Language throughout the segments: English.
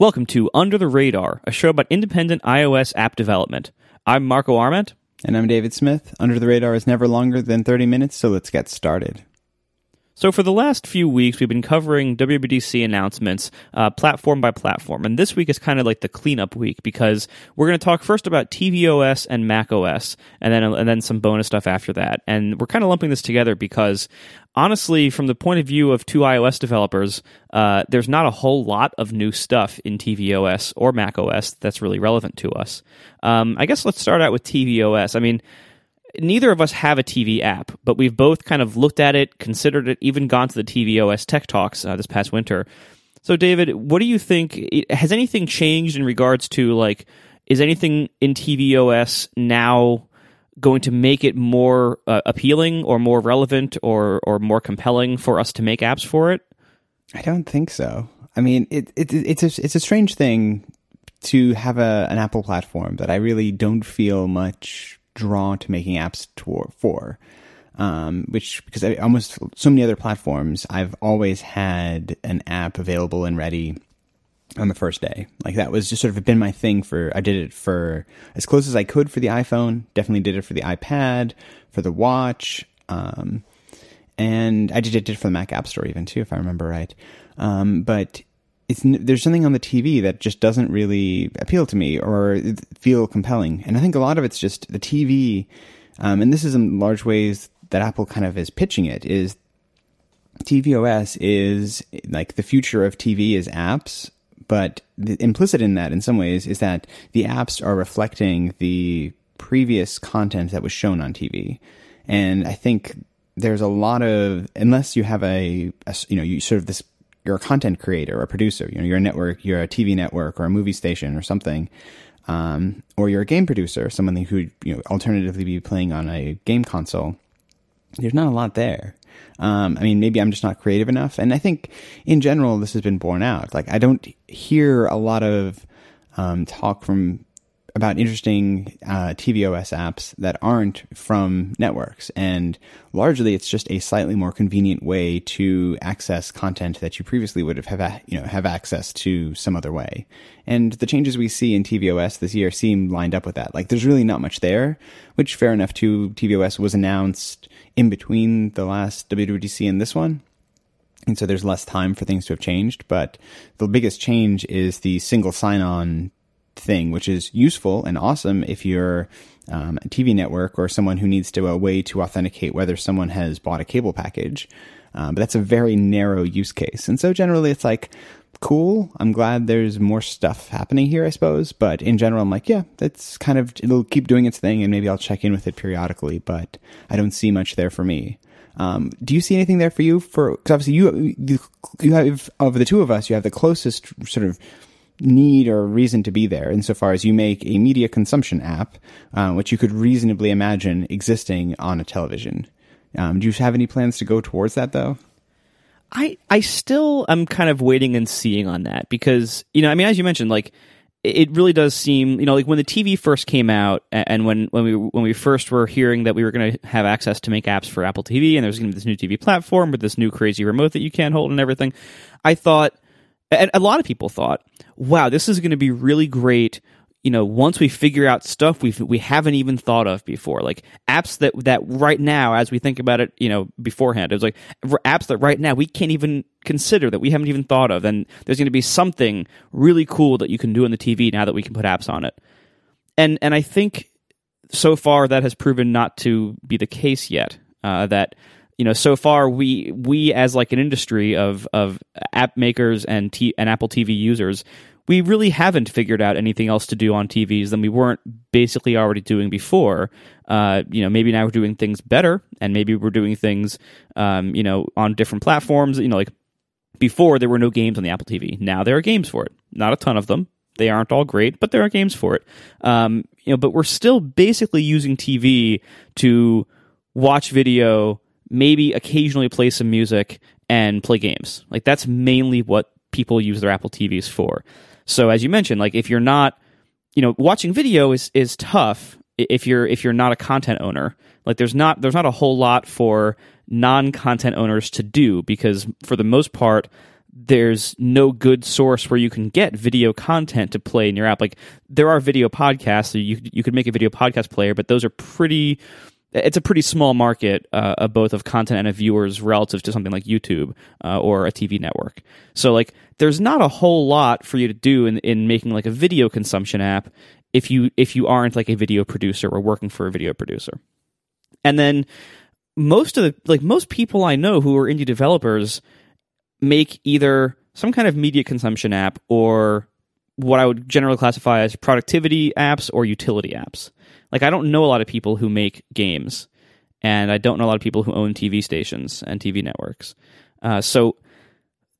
Welcome to Under the Radar, a show about independent iOS app development. I'm Marco Arment. And I'm David Smith. Under the Radar is never longer than 30 minutes, so let's get started. So, for the last few weeks, we've been covering WWDC announcements uh, platform by platform. And this week is kind of like the cleanup week because we're going to talk first about tvOS and macOS, and then, and then some bonus stuff after that. And we're kind of lumping this together because honestly, from the point of view of two iOS developers, uh, there's not a whole lot of new stuff in tvOS or macOS that's really relevant to us. Um, I guess let's start out with tvOS. I mean, neither of us have a TV app, but we've both kind of looked at it, considered it, even gone to the tvOS Tech Talks uh, this past winter. So, David, what do you think? Has anything changed in regards to like, is anything in tvOS now going to make it more uh, appealing or more relevant or or more compelling for us to make apps for it? I don't think so. I mean, it, it it's a it's a strange thing to have a an Apple platform that I really don't feel much drawn to making apps to, for. Um, which because I, almost so many other platforms, I've always had an app available and ready on the first day. Like that was just sort of been my thing for. I did it for as close as I could for the iPhone. Definitely did it for the iPad, for the watch, um, and I did it for the Mac App Store even too, if I remember right. Um, but it's there's something on the TV that just doesn't really appeal to me or feel compelling, and I think a lot of it's just the TV. Um, and this is in large ways that Apple kind of is pitching it is tvOS is like the future of TV is apps, but the, implicit in that in some ways is that the apps are reflecting the previous content that was shown on TV. And I think there's a lot of unless you have a, a you know you sort of this you're a content creator or a producer, you know, you're a network, you're a TV network or a movie station or something, um, or you're a game producer, someone who you know alternatively be playing on a game console. There's not a lot there. Um, I mean, maybe I'm just not creative enough, and I think in general this has been borne out. Like I don't hear a lot of um, talk from about interesting uh, tvOS apps that aren't from networks, and largely it's just a slightly more convenient way to access content that you previously would have, have you know have access to some other way. And the changes we see in tvOS this year seem lined up with that. Like there's really not much there, which fair enough too. tvOS was announced in between the last WWDC and this one. And so there's less time for things to have changed, but the biggest change is the single sign-on thing, which is useful and awesome if you're um, a TV network or someone who needs to a way to authenticate whether someone has bought a cable package. Um, but that's a very narrow use case. And so generally it's like, cool. I'm glad there's more stuff happening here, I suppose. But in general, I'm like, yeah, that's kind of, it'll keep doing its thing and maybe I'll check in with it periodically, but I don't see much there for me. Um, do you see anything there for you? For, cause obviously you, you have, of the two of us, you have the closest sort of need or reason to be there insofar as you make a media consumption app, uh, which you could reasonably imagine existing on a television. Um, do you have any plans to go towards that though? I I still am kind of waiting and seeing on that because you know I mean as you mentioned like it really does seem you know like when the TV first came out and when when we when we first were hearing that we were going to have access to make apps for Apple TV and there was going to be this new TV platform with this new crazy remote that you can't hold and everything I thought and a lot of people thought wow this is going to be really great you know, once we figure out stuff we we haven't even thought of before, like apps that that right now, as we think about it, you know, beforehand, it's like apps that right now we can't even consider that we haven't even thought of, and there's going to be something really cool that you can do on the TV now that we can put apps on it, and and I think so far that has proven not to be the case yet. Uh, that you know, so far we we as like an industry of of app makers and T- and Apple TV users, we really haven't figured out anything else to do on TVs than we weren't basically already doing before. Uh, you know, maybe now we're doing things better, and maybe we're doing things, um, you know, on different platforms. You know, like before there were no games on the Apple TV. Now there are games for it. Not a ton of them. They aren't all great, but there are games for it. Um, you know, but we're still basically using TV to watch video, maybe occasionally play some music and play games. Like that's mainly what people use their Apple TVs for. So as you mentioned, like if you're not, you know, watching video is is tough if you're if you're not a content owner. Like there's not there's not a whole lot for non-content owners to do because for the most part there's no good source where you can get video content to play in your app. Like there are video podcasts, so you you could make a video podcast player, but those are pretty. It's a pretty small market uh, of both of content and of viewers relative to something like YouTube uh, or a TV network. So like, there's not a whole lot for you to do in in making like a video consumption app if you if you aren't like a video producer or working for a video producer. And then most of the like most people I know who are indie developers make either some kind of media consumption app or what I would generally classify as productivity apps or utility apps. Like I don't know a lot of people who make games, and I don't know a lot of people who own TV stations and TV networks. Uh, so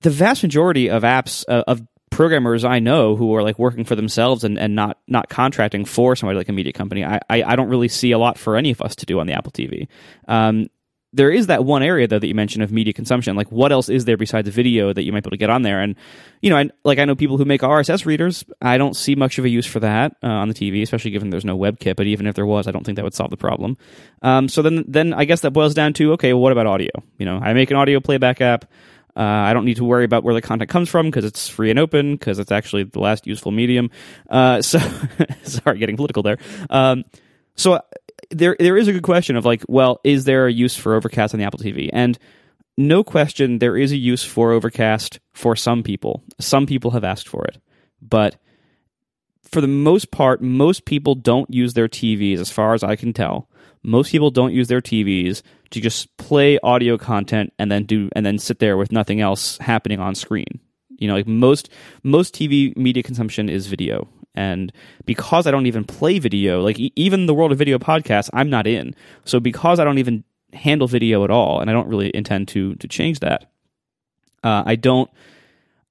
the vast majority of apps uh, of programmers I know who are like working for themselves and, and not not contracting for somebody like a media company, I, I, I don't really see a lot for any of us to do on the Apple TV. Um, there is that one area though that you mentioned of media consumption. Like, what else is there besides video that you might be able to get on there? And you know, I, like I know people who make RSS readers. I don't see much of a use for that uh, on the TV, especially given there's no WebKit. But even if there was, I don't think that would solve the problem. Um, so then, then I guess that boils down to okay, well, what about audio? You know, I make an audio playback app. Uh, I don't need to worry about where the content comes from because it's free and open because it's actually the last useful medium. Uh, so, sorry, getting political there. Um, so there there is a good question of like, well, is there a use for Overcast on the Apple TV? And no question, there is a use for Overcast for some people. Some people have asked for it, but for the most part, most people don't use their TVs, as far as I can tell. Most people don't use their TVs to just play audio content and then do and then sit there with nothing else happening on screen. You know, like most most TV media consumption is video. And because I don't even play video, like e- even the world of video podcasts, I'm not in. So because I don't even handle video at all, and I don't really intend to to change that, uh, I don't.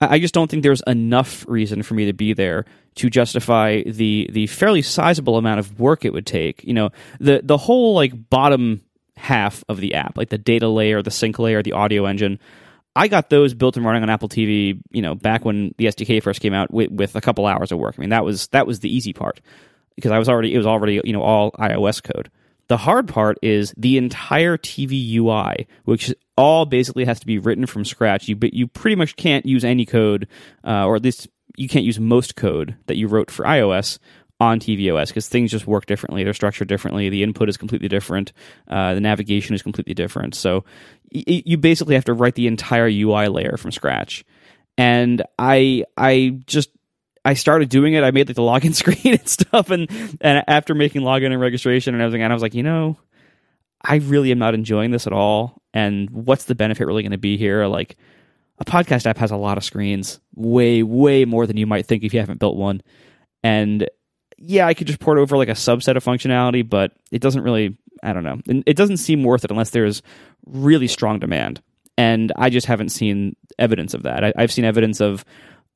I just don't think there's enough reason for me to be there to justify the the fairly sizable amount of work it would take. You know, the the whole like bottom half of the app, like the data layer, the sync layer, the audio engine. I got those built and running on Apple TV, you know, back when the SDK first came out with, with a couple hours of work. I mean, that was that was the easy part because I was already it was already you know all iOS code. The hard part is the entire TV UI, which all basically has to be written from scratch. You you pretty much can't use any code, uh, or at least you can't use most code that you wrote for iOS on tvOS because things just work differently. They're structured differently. The input is completely different. Uh, the navigation is completely different. So y- you basically have to write the entire UI layer from scratch. And I I just I started doing it. I made like the login screen and stuff, and and after making login and registration and everything, and I was like, you know, I really am not enjoying this at all. And what's the benefit really going to be here? Like a podcast app has a lot of screens, way way more than you might think if you haven't built one. And yeah, I could just port over like a subset of functionality, but it doesn't really, I don't know. It doesn't seem worth it unless there's really strong demand. And I just haven't seen evidence of that. I, I've seen evidence of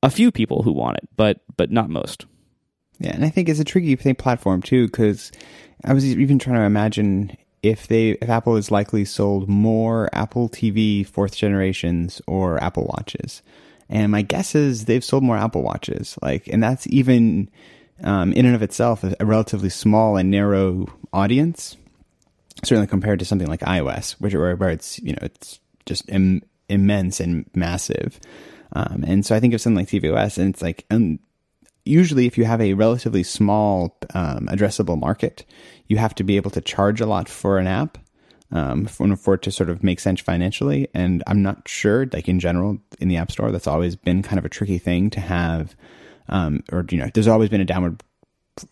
a few people who want it, but but not most. Yeah, and I think it's a tricky thing platform too, because I was even trying to imagine if they if Apple has likely sold more Apple TV fourth generations or Apple Watches, and my guess is they've sold more Apple Watches. Like, and that's even um, in and of itself a, relatively small and narrow audience, certainly compared to something like iOS, which where, it's you know it's just Im- immense and massive. Um, and so I think of something like tvOS, and it's like um, usually if you have a relatively small um, addressable market, you have to be able to charge a lot for an app um, for it to sort of make sense financially. And I'm not sure, like in general, in the App Store, that's always been kind of a tricky thing to have um, or you know, there's always been a downward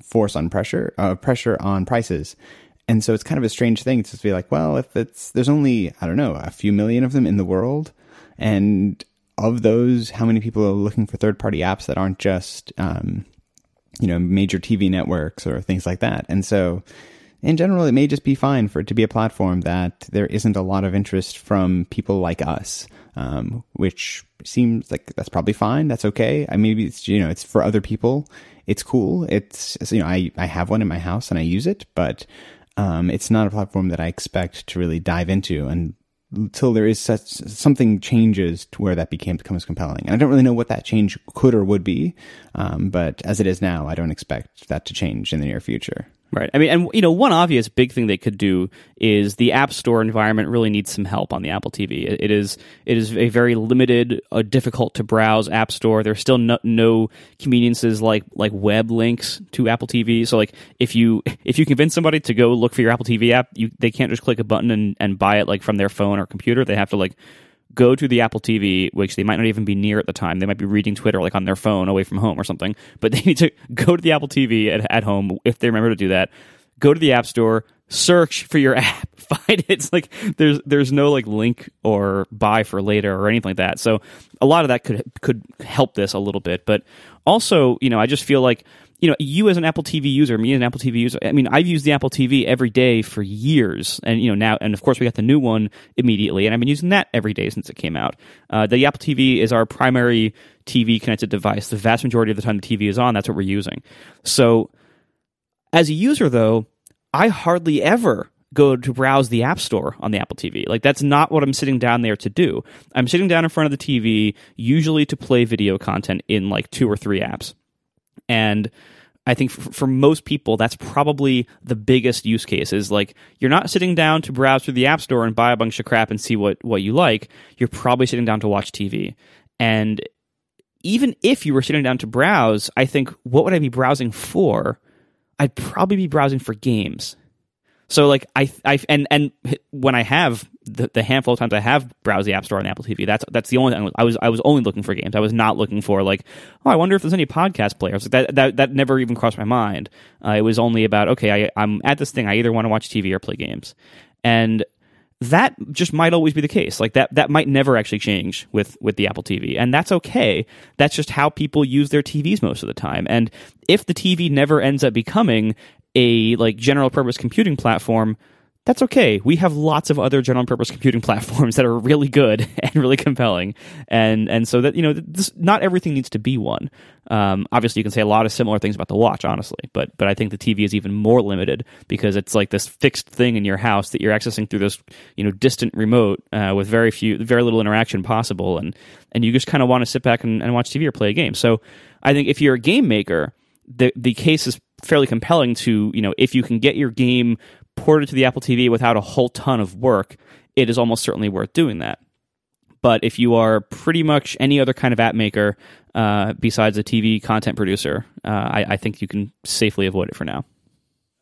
force on pressure, uh, pressure on prices. And so it's kind of a strange thing to be like, well, if it's there's only I don't know a few million of them in the world, and of those, how many people are looking for third party apps that aren't just um, you know major TV networks or things like that? And so, in general, it may just be fine for it to be a platform that there isn't a lot of interest from people like us, um, which seems like that's probably fine. That's okay. I maybe it's you know it's for other people. It's cool. It's you know I I have one in my house and I use it, but um, it's not a platform that I expect to really dive into and until there is such something changes to where that became becomes compelling. And I don't really know what that change could or would be, um, but as it is now, I don't expect that to change in the near future. Right. I mean, and you know, one obvious big thing they could do is the App Store environment really needs some help on the Apple TV. It, is it is a very limited, uh, difficult to browse App Store. There's still no, no conveniences like like web links to Apple TV. So like if you if you convince somebody to go look for your Apple TV app, you they can't just click a button and, and buy it like from their phone or computer. They have to like go to the Apple TV, which they might not even be near at the time. They might be reading Twitter like on their phone away from home or something. But they need to go to the Apple TV at, at home if they remember to do that. Go to the App Store, search for your app, find it. It's like there's there's no like link or buy for later or anything like that. So a lot of that could could help this a little bit. But also, you know, I just feel like you know, you as an Apple TV user, me as an Apple TV user, I mean, I've used the Apple TV every day for years. And, you know, now, and of course, we got the new one immediately, and I've been using that every day since it came out. Uh, the Apple TV is our primary TV connected device. The vast majority of the time the TV is on, that's what we're using. So, as a user, though, I hardly ever go to browse the App Store on the Apple TV. Like that's not what I'm sitting down there to do. I'm sitting down in front of the TV usually to play video content in like two or three apps. And I think for, for, most people, that's probably the biggest use case is like you're not sitting down to browse through the App Store and buy a bunch of crap and see what, what you like. You're probably sitting down to watch TV. And even if you were sitting down to browse, I think what would I be browsing for? I'd probably be browsing for games. So like I I and and when I have the, the handful of times I have browsed the App Store on Apple TV, that's that's the only thing I was I was only looking for games. I was not looking for like oh I wonder if there's any podcast players. Like that that that never even crossed my mind. Uh, it was only about okay I I'm at this thing I either want to watch TV or play games, and that just might always be the case. Like that that might never actually change with with the Apple TV, and that's okay. That's just how people use their TVs most of the time. And if the TV never ends up becoming a like general purpose computing platform, that's okay. We have lots of other general purpose computing platforms that are really good and really compelling, and and so that you know, this, not everything needs to be one. Um, obviously, you can say a lot of similar things about the watch, honestly, but but I think the TV is even more limited because it's like this fixed thing in your house that you're accessing through this you know distant remote uh, with very few, very little interaction possible, and and you just kind of want to sit back and, and watch TV or play a game. So I think if you're a game maker, the the case is fairly compelling to you know if you can get your game ported to the Apple TV without a whole ton of work, it is almost certainly worth doing that. But if you are pretty much any other kind of app maker uh, besides a TV content producer, uh, I, I think you can safely avoid it for now.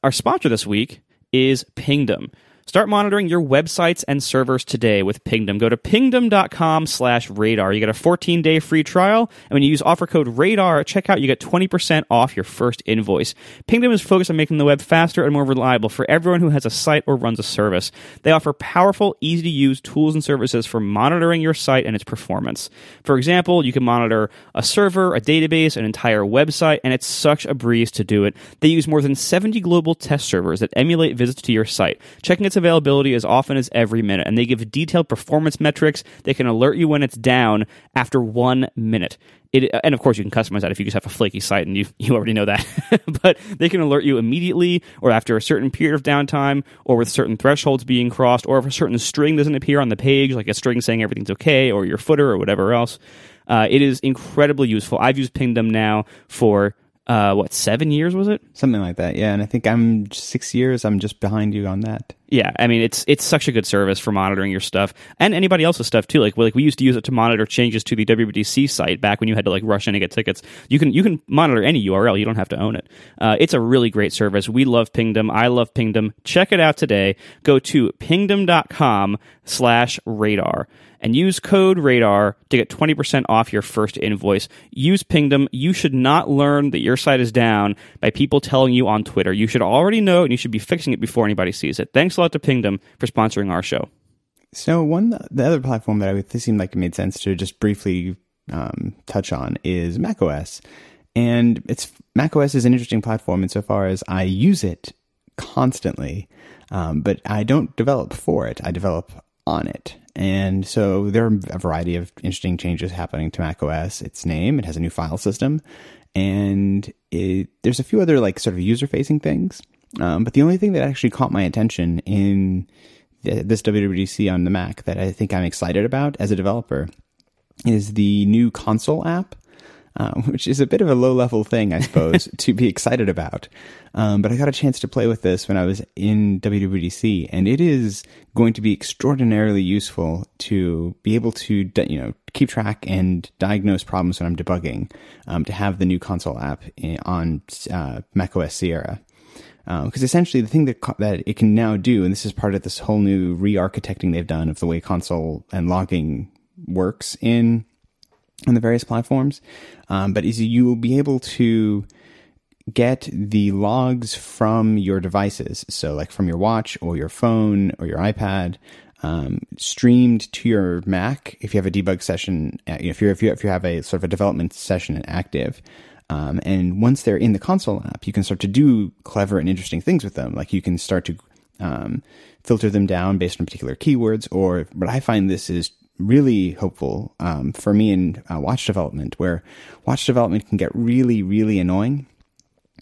Our sponsor this week is Pingdom. Start monitoring your websites and servers today with Pingdom. Go to pingdom.com slash radar. You get a 14 day free trial. And when you use offer code radar at checkout, you get 20% off your first invoice. Pingdom is focused on making the web faster and more reliable for everyone who has a site or runs a service. They offer powerful, easy to use tools and services for monitoring your site and its performance. For example, you can monitor a server, a database, an entire website, and it's such a breeze to do it. They use more than 70 global test servers that emulate visits to your site, checking its availability as often as every minute, and they give detailed performance metrics. They can alert you when it's down after one minute. It, and of course, you can customize that if you just have a flaky site and you you already know that. but they can alert you immediately, or after a certain period of downtime, or with certain thresholds being crossed, or if a certain string doesn't appear on the page, like a string saying everything's okay, or your footer, or whatever else. Uh, it is incredibly useful. I've used Pingdom now for uh, what seven years was it? Something like that. Yeah, and I think I'm six years. I'm just behind you on that. Yeah, I mean it's it's such a good service for monitoring your stuff and anybody else's stuff too. Like like we used to use it to monitor changes to the WWDC site back when you had to like rush in and get tickets. You can you can monitor any URL. You don't have to own it. Uh, it's a really great service. We love Pingdom. I love Pingdom. Check it out today. Go to pingdom.com slash radar and use code radar to get 20% off your first invoice. Use Pingdom. You should not learn that your site is down by people telling you on Twitter. You should already know and you should be fixing it before anybody sees it. Thanks a lot to Pingdom for sponsoring our show. So one, the other platform that I would seemed like it made sense to just briefly um, touch on is macOS. And it's macOS is an interesting platform insofar as I use it constantly, um, but I don't develop for it. I develop on it. And so there are a variety of interesting changes happening to macOS. Its name, it has a new file system, and it, there's a few other like sort of user facing things. Um, but the only thing that actually caught my attention in the, this WWDC on the Mac that I think I'm excited about as a developer is the new console app. Um, which is a bit of a low level thing, I suppose, to be excited about. Um, but I got a chance to play with this when I was in WWDC, and it is going to be extraordinarily useful to be able to, you know, keep track and diagnose problems when I'm debugging. Um, to have the new console app in, on uh, macOS Sierra because um, essentially the thing that that it can now do, and this is part of this whole new re-architecting they've done of the way console and logging works in on the various platforms, um, but is you will be able to get the logs from your devices, so like from your watch or your phone or your iPad. Um, streamed to your Mac if you have a debug session, uh, if you're if you if you have a sort of a development session active, um, and once they're in the console app, you can start to do clever and interesting things with them. Like you can start to um, filter them down based on particular keywords. Or, what I find this is really hopeful um, for me in uh, watch development, where watch development can get really, really annoying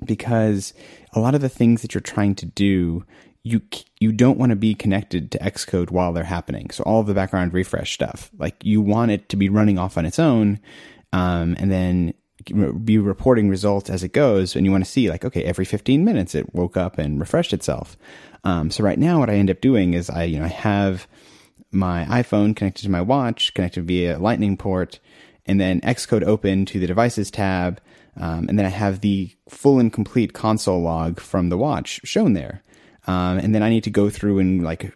because a lot of the things that you're trying to do you you don't want to be connected to Xcode while they're happening. So all of the background refresh stuff, like you want it to be running off on its own, um, and then be reporting results as it goes, and you want to see like, okay, every 15 minutes it woke up and refreshed itself. Um, so right now, what I end up doing is I, you know, I have my iPhone connected to my watch, connected via Lightning port, and then Xcode open to the devices tab, um, and then I have the full and complete console log from the watch shown there. Um, and then I need to go through and like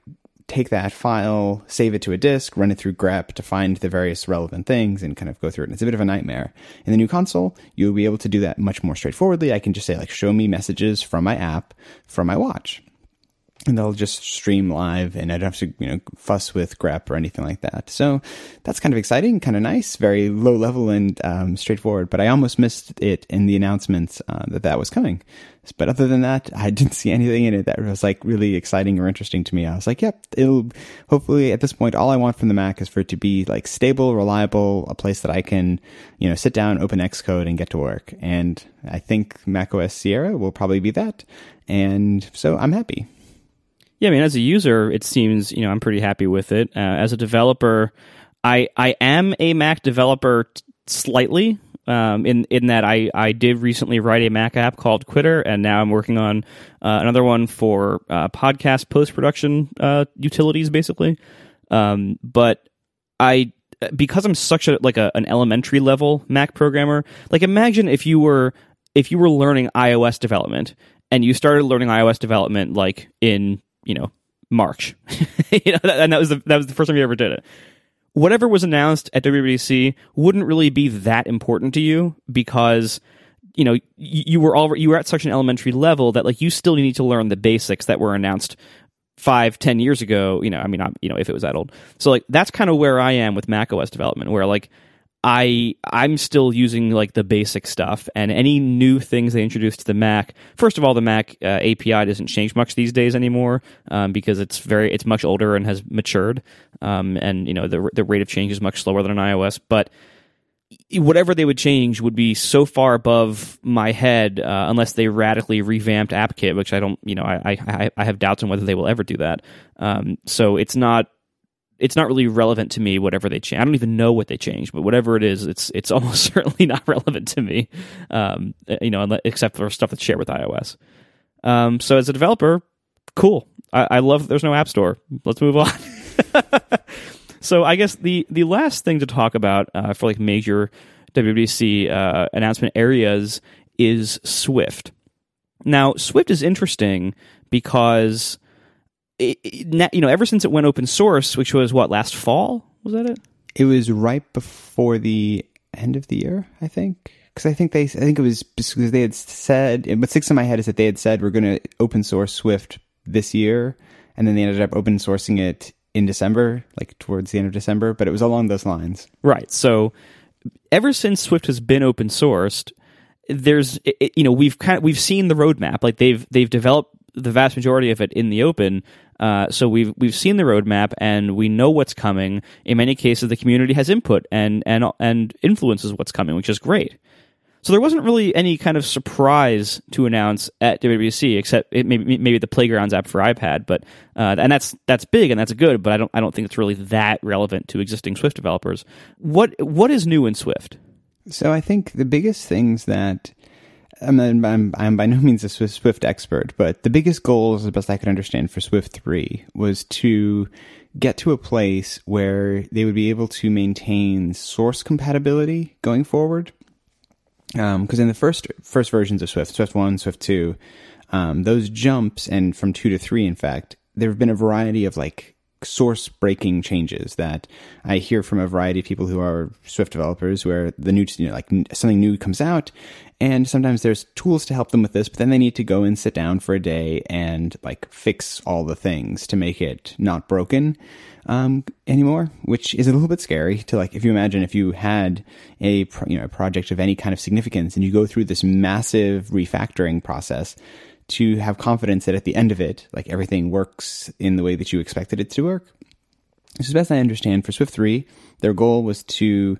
take that file, save it to a disk, run it through grep to find the various relevant things and kind of go through it. And it's a bit of a nightmare. In the new console, you'll be able to do that much more straightforwardly. I can just say like, show me messages from my app from my watch and they'll just stream live and I don't have to, you know, fuss with grep or anything like that. So that's kind of exciting, kind of nice, very low level and um, straightforward. But I almost missed it in the announcements uh, that that was coming. But other than that, I didn't see anything in it that was like really exciting or interesting to me. I was like, yep, it'll hopefully at this point, all I want from the Mac is for it to be like stable, reliable, a place that I can, you know, sit down, open Xcode and get to work. And I think macOS Sierra will probably be that. And so I'm happy. Yeah, I mean, as a user, it seems you know I'm pretty happy with it. Uh, as a developer, I I am a Mac developer t- slightly. Um, in in that I I did recently write a Mac app called Quitter, and now I'm working on uh, another one for uh, podcast post production uh, utilities, basically. Um, but I because I'm such a like a, an elementary level Mac programmer. Like imagine if you were if you were learning iOS development and you started learning iOS development like in you know March, you know, and that was the that was the first time you ever did it. Whatever was announced at WWDC wouldn't really be that important to you because you know you, were all you were at such an elementary level that like you still need to learn the basics that were announced five ten years ago you know i mean I'm, you know if it was that old so like that's kind of where i am with mac os development where like I I'm still using like the basic stuff, and any new things they introduce to the Mac. First of all, the Mac uh, API doesn't change much these days anymore um, because it's very it's much older and has matured, um, and you know the the rate of change is much slower than an iOS. But whatever they would change would be so far above my head uh, unless they radically revamped AppKit, which I don't you know I I, I have doubts on whether they will ever do that. Um, so it's not it's not really relevant to me whatever they change. I don't even know what they changed, but whatever it is, it's it's almost certainly not relevant to me. Um, you know, except for stuff that's shared with iOS. Um, so as a developer, cool. I, I love there's no app store. Let's move on. so I guess the the last thing to talk about uh, for like major WWDC uh, announcement areas is Swift. Now, Swift is interesting because it, you know, ever since it went open source, which was what last fall, was that it? It was right before the end of the year, I think. Because I think they, I think it was because they had said. What sticks in my head is that they had said we're going to open source Swift this year, and then they ended up open sourcing it in December, like towards the end of December. But it was along those lines, right? So, ever since Swift has been open sourced, there's, it, you know, we've kind of, we've seen the roadmap. Like they've they've developed the vast majority of it in the open. Uh, so we've we've seen the roadmap and we know what's coming. In many cases, the community has input and and and influences what's coming, which is great. So there wasn't really any kind of surprise to announce at WWDC, except maybe maybe the Playgrounds app for iPad, but uh, and that's that's big and that's good, but I don't I don't think it's really that relevant to existing Swift developers. What what is new in Swift? So I think the biggest things that I'm, I'm, I'm by no means a Swift expert, but the biggest goal, as best I could understand, for Swift 3 was to get to a place where they would be able to maintain source compatibility going forward. Because um, in the first first versions of Swift, Swift 1, Swift 2, um, those jumps, and from 2 to 3, in fact, there have been a variety of like source breaking changes that I hear from a variety of people who are Swift developers where the new, you know, like something new comes out and sometimes there's tools to help them with this, but then they need to go and sit down for a day and like fix all the things to make it not broken um, anymore, which is a little bit scary to like, if you imagine if you had a, you know, a project of any kind of significance and you go through this massive refactoring process, to have confidence that at the end of it, like everything works in the way that you expected it to work. As best I understand, for Swift 3, their goal was to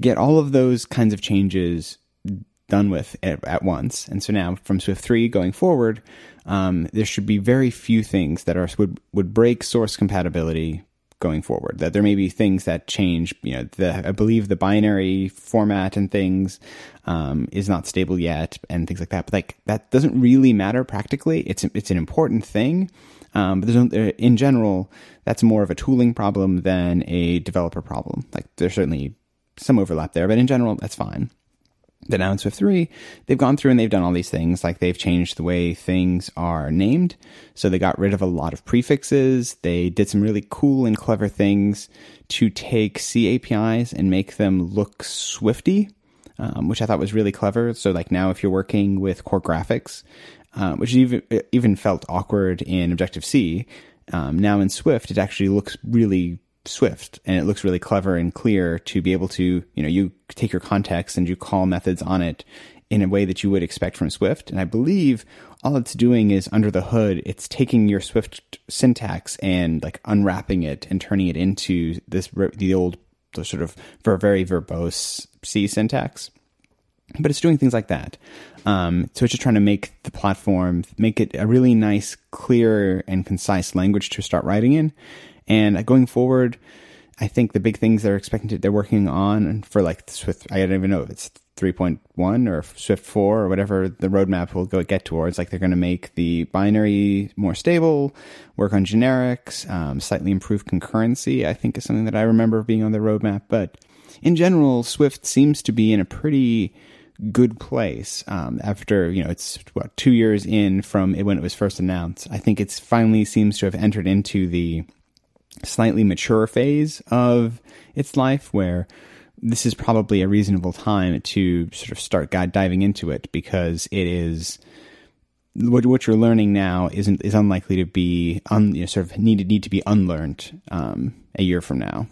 get all of those kinds of changes done with at, at once. And so now, from Swift 3 going forward, um, there should be very few things that are would would break source compatibility going forward. That there may be things that change. You know, the, I believe the binary format and things um, is not stable yet, and things like that. But like that doesn't really matter practically. It's it's an important thing. Um, but there's no, in general, that's more of a tooling problem than a developer problem. Like there's certainly some overlap there, but in general, that's fine. But now in Swift 3, they've gone through and they've done all these things. Like they've changed the way things are named. So they got rid of a lot of prefixes. They did some really cool and clever things to take C APIs and make them look Swifty, um, which I thought was really clever. So like now if you're working with core graphics, um, which even, even felt awkward in Objective C, um, now in Swift, it actually looks really Swift and it looks really clever and clear to be able to, you know, you take your context and you call methods on it in a way that you would expect from Swift. And I believe all it's doing is under the hood, it's taking your Swift syntax and like unwrapping it and turning it into this, the old the sort of very verbose C syntax. But it's doing things like that. Um, so it's just trying to make the platform, make it a really nice, clear, and concise language to start writing in. And going forward, I think the big things they're expecting to, they're working on for like Swift, I don't even know if it's 3.1 or Swift 4 or whatever the roadmap will go get towards. Like they're going to make the binary more stable, work on generics, um, slightly improve concurrency, I think is something that I remember being on the roadmap. But in general, Swift seems to be in a pretty good place um, after you know it's what two years in from when it was first announced. I think it's finally seems to have entered into the slightly mature phase of its life where this is probably a reasonable time to sort of start diving into it because it is what what you're learning now isn't is unlikely to be un, you know, sort of needed need to be unlearned um, a year from now.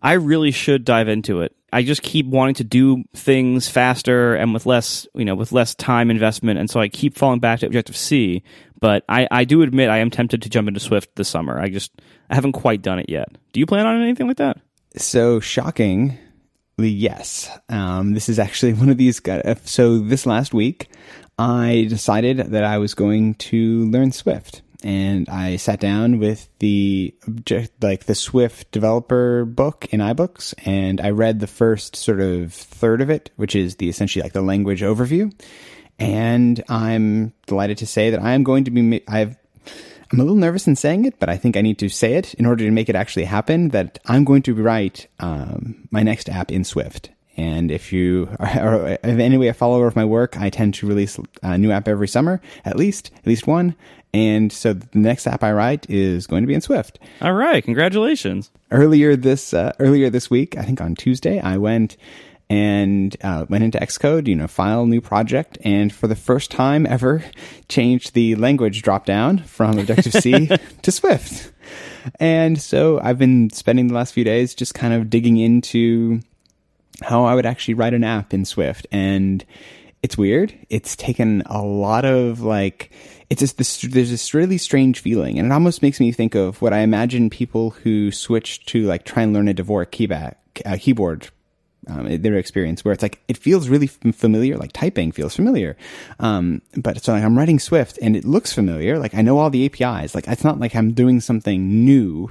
I really should dive into it. I just keep wanting to do things faster and with less, you know, with less time investment, and so I keep falling back to Objective C. But I, I do admit I am tempted to jump into Swift this summer. I just I haven't quite done it yet. Do you plan on anything like that? So shocking, yes. Um, this is actually one of these. Uh, so this last week, I decided that I was going to learn Swift and I sat down with the object, like the Swift developer book in iBooks, and I read the first sort of third of it, which is the essentially like the language overview. And I'm delighted to say that I am going to be. I've I'm a little nervous in saying it, but I think I need to say it in order to make it actually happen. That I'm going to write um, my next app in Swift. And if you are, are in any way a follower of my work, I tend to release a new app every summer, at least, at least one. And so the next app I write is going to be in Swift. All right, congratulations! Earlier this uh, earlier this week, I think on Tuesday, I went and uh, went into Xcode, you know, file new project, and for the first time ever, changed the language drop down from Objective C to Swift. And so I've been spending the last few days just kind of digging into how I would actually write an app in Swift, and it's weird. It's taken a lot of like it's just this, there's this really strange feeling, and it almost makes me think of what I imagine people who switch to like try and learn a Dvorak keyback, uh, keyboard. Um, their experience where it's like it feels really familiar, like typing feels familiar. Um, but so like I'm writing Swift and it looks familiar. Like I know all the APIs. Like it's not like I'm doing something new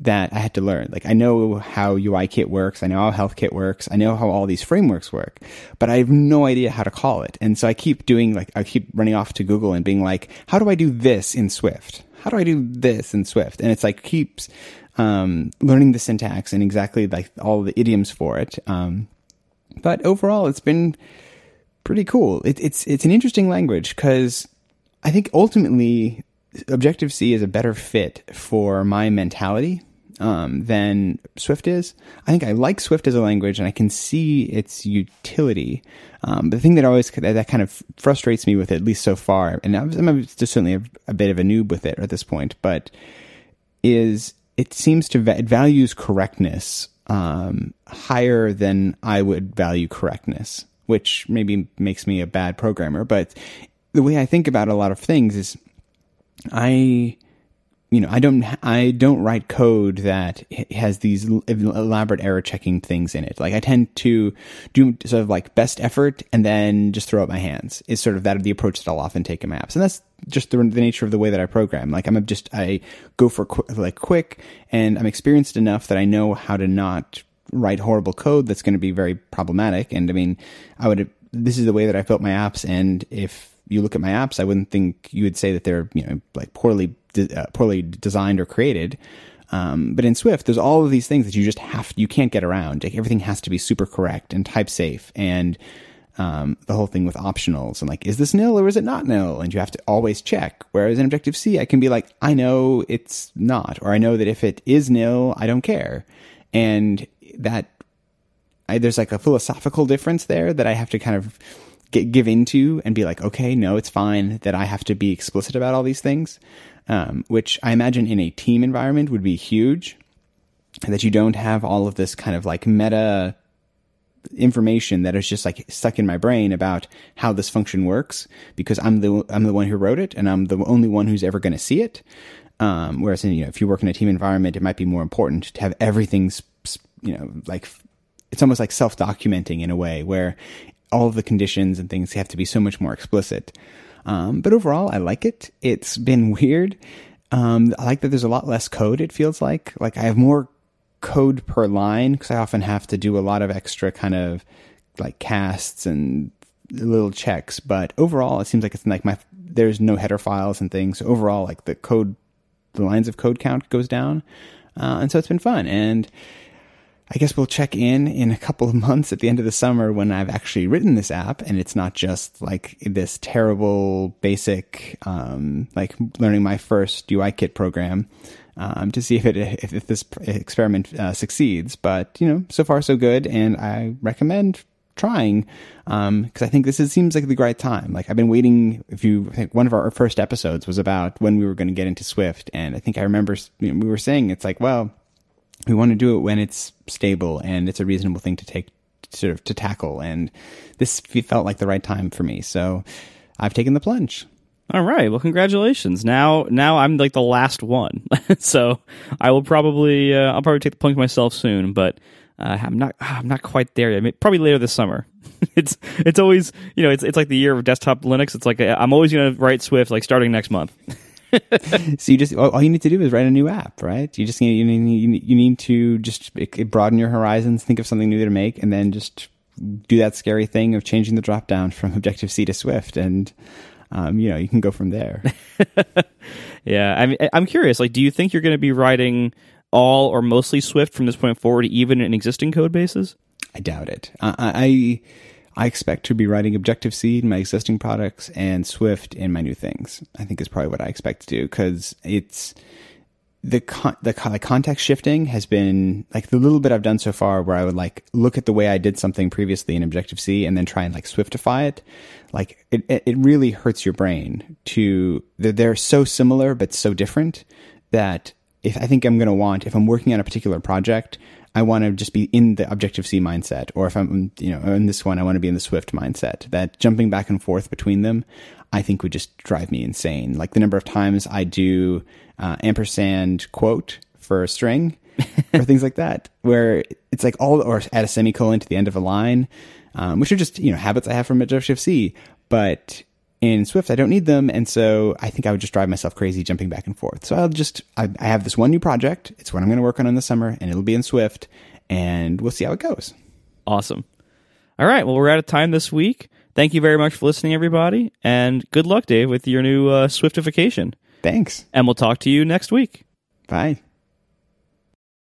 that I had to learn. Like I know how UIKit works, I know how HealthKit works, I know how all these frameworks work, but I have no idea how to call it. And so I keep doing like I keep running off to Google and being like, how do I do this in Swift? How do I do this in Swift? And it's like keeps um, learning the syntax and exactly like all the idioms for it. Um, but overall, it's been pretty cool. It, it's it's an interesting language because I think ultimately Objective C is a better fit for my mentality um, than Swift is. I think I like Swift as a language, and I can see its utility. Um, but the thing that always that kind of frustrates me with it, at least so far, and I'm, I'm just certainly a, a, bit of a noob with it at this point, but is it seems to it values correctness um, higher than I would value correctness, which maybe makes me a bad programmer. But the way I think about a lot of things is, I you know, I don't, I don't write code that has these elaborate error checking things in it. Like I tend to do sort of like best effort and then just throw up my hands is sort of that the approach that I'll often take in my apps. And that's just the, the nature of the way that I program. Like I'm just, I go for qu- like quick and I'm experienced enough that I know how to not write horrible code that's going to be very problematic. And I mean, I would, this is the way that I built my apps. And if you look at my apps, I wouldn't think you would say that they're, you know, like poorly de- uh, poorly designed or created. Um, but in Swift, there's all of these things that you just have, you can't get around. Like everything has to be super correct and type safe and, um, the whole thing with optionals and like, is this nil or is it not nil? And you have to always check. Whereas in Objective C, I can be like, I know it's not, or I know that if it is nil, I don't care. And that, I, there's like a philosophical difference there that I have to kind of get, give into and be like, okay, no, it's fine that I have to be explicit about all these things um, which I imagine in a team environment would be huge. That you don't have all of this kind of like meta information that is just like stuck in my brain about how this function works because I'm the I'm the one who wrote it and I'm the only one who's ever going to see it. Um, whereas in, you know if you work in a team environment, it might be more important to have everything's you know like it's almost like self documenting in a way where all of the conditions and things have to be so much more explicit. Um, but overall, I like it. It's been weird. Um, I like that there's a lot less code. It feels like like I have more code per line because I often have to do a lot of extra kind of like casts and little checks. But overall, it seems like it's like my there's no header files and things. So overall, like the code, the lines of code count goes down, uh, and so it's been fun. And I guess we'll check in in a couple of months at the end of the summer when I've actually written this app and it's not just like this terrible basic, um, like learning my first UIKit program. Um, to see if it if, if this experiment uh, succeeds, but you know, so far so good, and I recommend trying because um, I think this is, seems like the right time. Like I've been waiting. If you think one of our first episodes was about when we were going to get into Swift, and I think I remember you know, we were saying it's like, well, we want to do it when it's stable and it's a reasonable thing to take sort of to tackle. And this felt like the right time for me. So i've taken the plunge. All right. Well congratulations. Now now i'm like the last one. So i will probably uh, i'll probably take the plunge myself soon but uh, i'm not i'm not quite there yet. Probably later this summer. It's it's always you know it's it's like the year of desktop linux. It's like i'm always going to write swift like starting next month so you just all you need to do is write a new app, right? You just need you need you need to just broaden your horizons, think of something new to make, and then just do that scary thing of changing the drop down from Objective C to Swift, and um, you know you can go from there. yeah, I mean, I'm curious. Like, do you think you're going to be writing all or mostly Swift from this point forward, even in existing code bases? I doubt it. I, I I expect to be writing Objective C in my existing products and Swift in my new things. I think is probably what I expect to do because it's the con- the like context shifting has been like the little bit I've done so far where I would like look at the way I did something previously in Objective C and then try and like Swiftify it. Like it, it really hurts your brain to they're, they're so similar but so different that if I think I'm going to want if I'm working on a particular project, I want to just be in the Objective C mindset, or if I'm, you know, in this one, I want to be in the Swift mindset. That jumping back and forth between them, I think would just drive me insane. Like the number of times I do uh, ampersand quote for a string, or things like that, where it's like all, or add a semicolon to the end of a line, um, which are just you know habits I have from Objective C. But in Swift, I don't need them, and so I think I would just drive myself crazy jumping back and forth. So I'll just I, I have this one new project. It's what I'm going to work on in the summer, and it'll be in Swift, and we'll see how it goes. Awesome. All right. Well, we're out of time this week. Thank you very much for listening, everybody, and good luck, Dave, with your new uh, Swiftification. Thanks. And we'll talk to you next week. Bye.